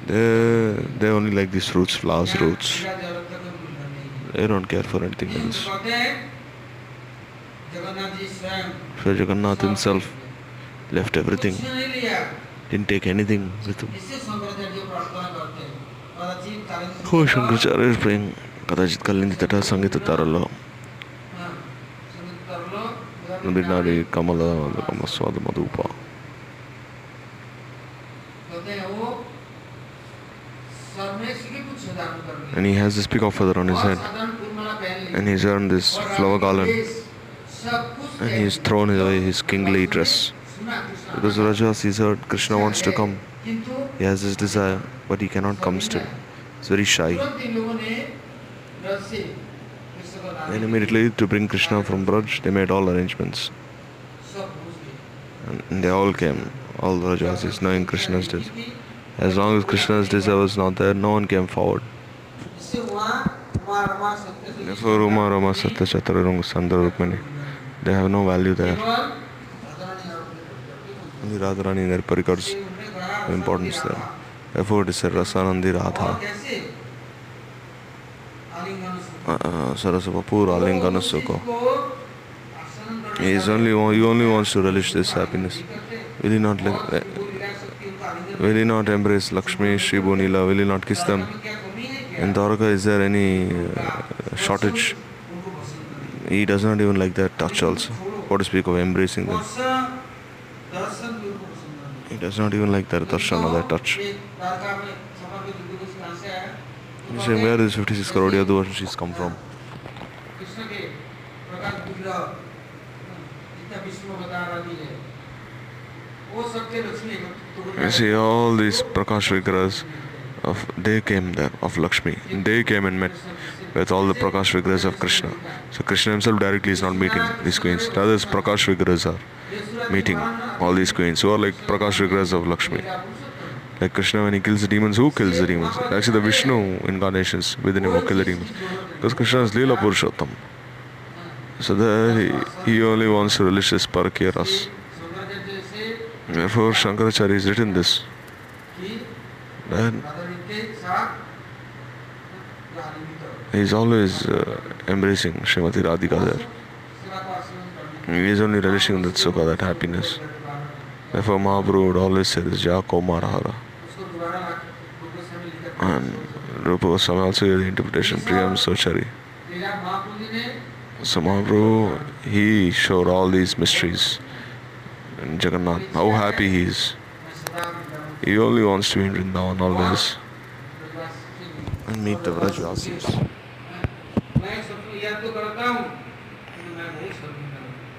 They, they only like these roots, flowers, roots. They don't care for anything else. So Jagannath himself left everything, didn't take anything with him. Who Shankaracharya is playing కదాచిత్ కలిందితట సంగీత తారలో నుడినాడి కమల కమ స్వాద మధుప And he has this peacock feather on his head. And he's wearing this flower garland. And he's thrown away his kingly dress. Because Raja sees her, Krishna wants to come. He has his desire, but he cannot come still. He's very shy. And immediately to bring Krishna from Braj, they made all arrangements. And they all came, all the Rajasis, knowing Krishna's desire. As long as Krishna's desire was not there, no one came forward. They have no value there. Only Radharani उन्हें कहा have importance there. Therefore, it is said Rasanandi Radha. कैसे आलिंगन से Uh, Alingana Sukha. को आसन करने He is only he only wants to relish this happiness. Will he not will he not embrace Lakshmi, Shri Bonila? Will he not kiss them? है In Dwarka, is there any uh, shortage? He does not even like that touch also. What to speak of embracing them? He does not even like that darshan or that touch. You say, where is 56 crore Yadu she's come from? You see, all these Prakash Vigras of they came there of Lakshmi. They came and met with all the Prakash Vigras of Krishna. So Krishna himself directly is not meeting these queens. Rather, Prakash Vigras are. Meeting all these queens who are like Prakash Vigras of Lakshmi. Like Krishna, when he kills the demons, who kills the demons? Actually, the Vishnu incarnations within him who kill the demons. Because Krishna is Leela Purushottam. So there he, he only wants to relish his parakiras. Therefore, Shankaracharya has written this. Then he is always uh, embracing Srimati Radhika there. He is only relishing that sukha, that happiness. Therefore, Mahaprabhu would always say this, Ja And Rupa Goswami also gave the interpretation, Priyam Sochari. So Mahaprabhu, he showed all these mysteries in Jagannath, how happy he is. He only wants to be in Vrindavan always and meet the Vrajvasis.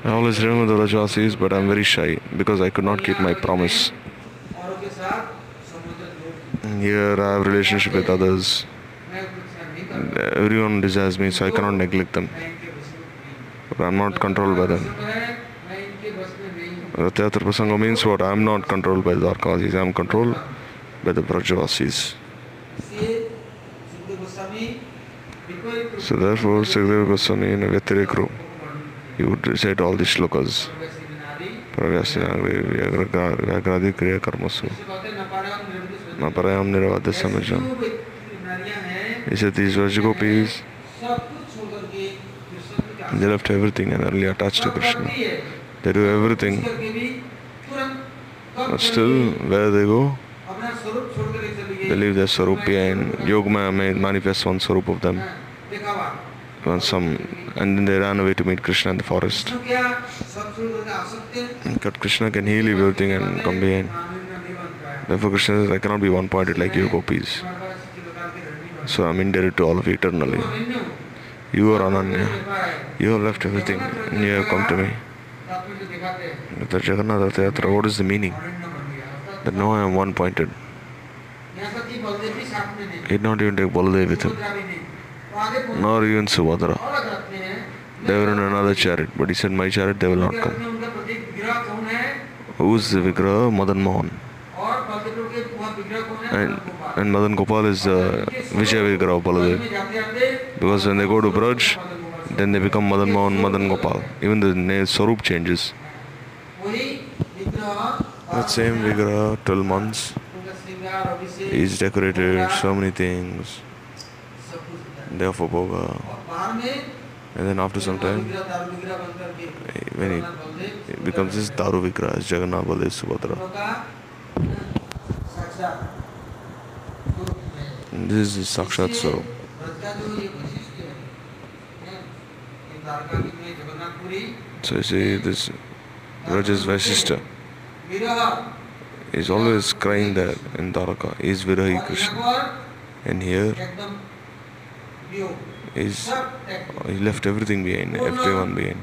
I always remember the Rajasis, but I'm very shy because I could not keep my promise. Here I have relationship with others. Everyone desires me, so I cannot neglect them. But I'm not controlled by them. Ratyatra Prasanga means what? I'm not controlled by the Arkasis, I'm controlled by the Brajavasis. So therefore, Sukadeva Goswami in a Vyatirek group, he would recite all these shlokas. वैसे नारी Pravyasinagri, Vyagradi Kriya Karmasu, से कहते हैं नपारम निर्विष Naparayam Nirvada Samajam. जो व्यक्ति नारियां हैं He said these Vrajagopis, सब कुछ छोड़ करके कृष्ण की they left everything and are really attached to सब Krishna. करती है They do everything, करके भी तुरंत कब but still, where they go, अपना स्वरूप छोड़ कर चली गई they leave their Sarupya and Yogmaya may manifest one Sarup of them. दिखावा And some, and then they ran away to meet Krishna in the forest. But Krishna can heal everything and come behind. Therefore, Krishna says, I cannot be one pointed like you, gopis. So I'm indebted to all of you eternally. You are Ananya. You have left everything and you have come to me. What is the meaning? That now I am one pointed. He did not even take Baladev with him, nor even Subhadra. They were in another chariot, but he said, My chariot, they will not come. Who is the Madan Mohan. And, and Madan Gopal is uh, Vijay Vigraha Baladev. Because when they go to Braj, then they become Madan Mohan, Madan Gopal. Even the name Swarup changes. That same Vigra, 12 months, is decorated so many things. Therefore, Bhoga and then after some time when it, it becomes this Daru Vikra, Jagannath Baladev Subhadra. This is Sakshat so. So you see this Rajas sister. is always crying there in Dwaraka, is Virahi Krishna. And here एकदम वियोग he's, सब त्याग दिया। he left everything behind, everyone behind.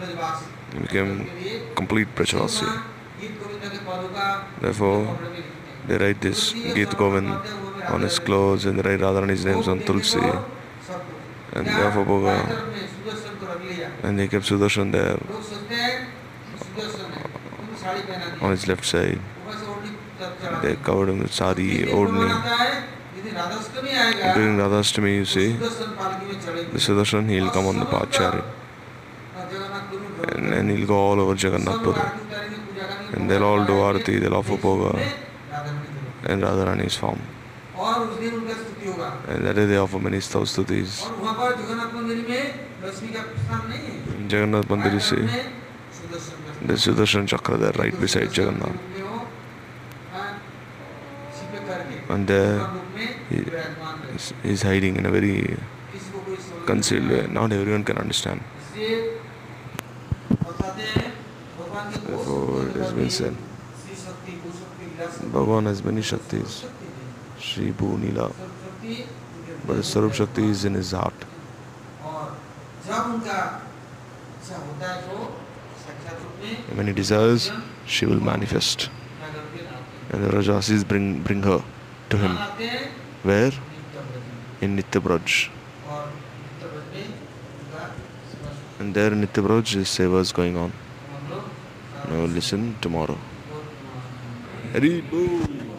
Brajwasi He became के लिए complete Brajavasi. गीत गोविंद के पदों का Therefore, कपड़े में लिखते हैं। They write this Geet Govind on his clothes and they write Radharani's names on Tulsi. And therefore Bhoga, and they kept Sudarshan there लोग सोचते हैं कि सुदर्शन है उनको साड़ी पहना दी on his left side. ऊपर से ओढ़नी चढ़ा They the. covered him with sari, ये भगवान odni. During Radhashtami, you see, the Sudarshan, he'll come on the path. And, and he'll go all over Jagannathpuri. And they'll all do arati, they'll offer bhoga. And Radharani is formed. And that day they offer many stuffs to stutis. Jagannath Mandir, you see, the Sudarshan Chakra there, right beside Jagannath. And there, he, is hiding in a very concealed way. Not everyone can understand. Therefore, it has been said Bhagavan has many Shaktis. Shri Bhunila. But the Swarup Shakti is in his heart. And when he desires, she will manifest. And the Rajasis bring, bring her to him. Where? in Nityabraj. And there in Nityabraj, the seva is going on. Now listen tomorrow. Haribo!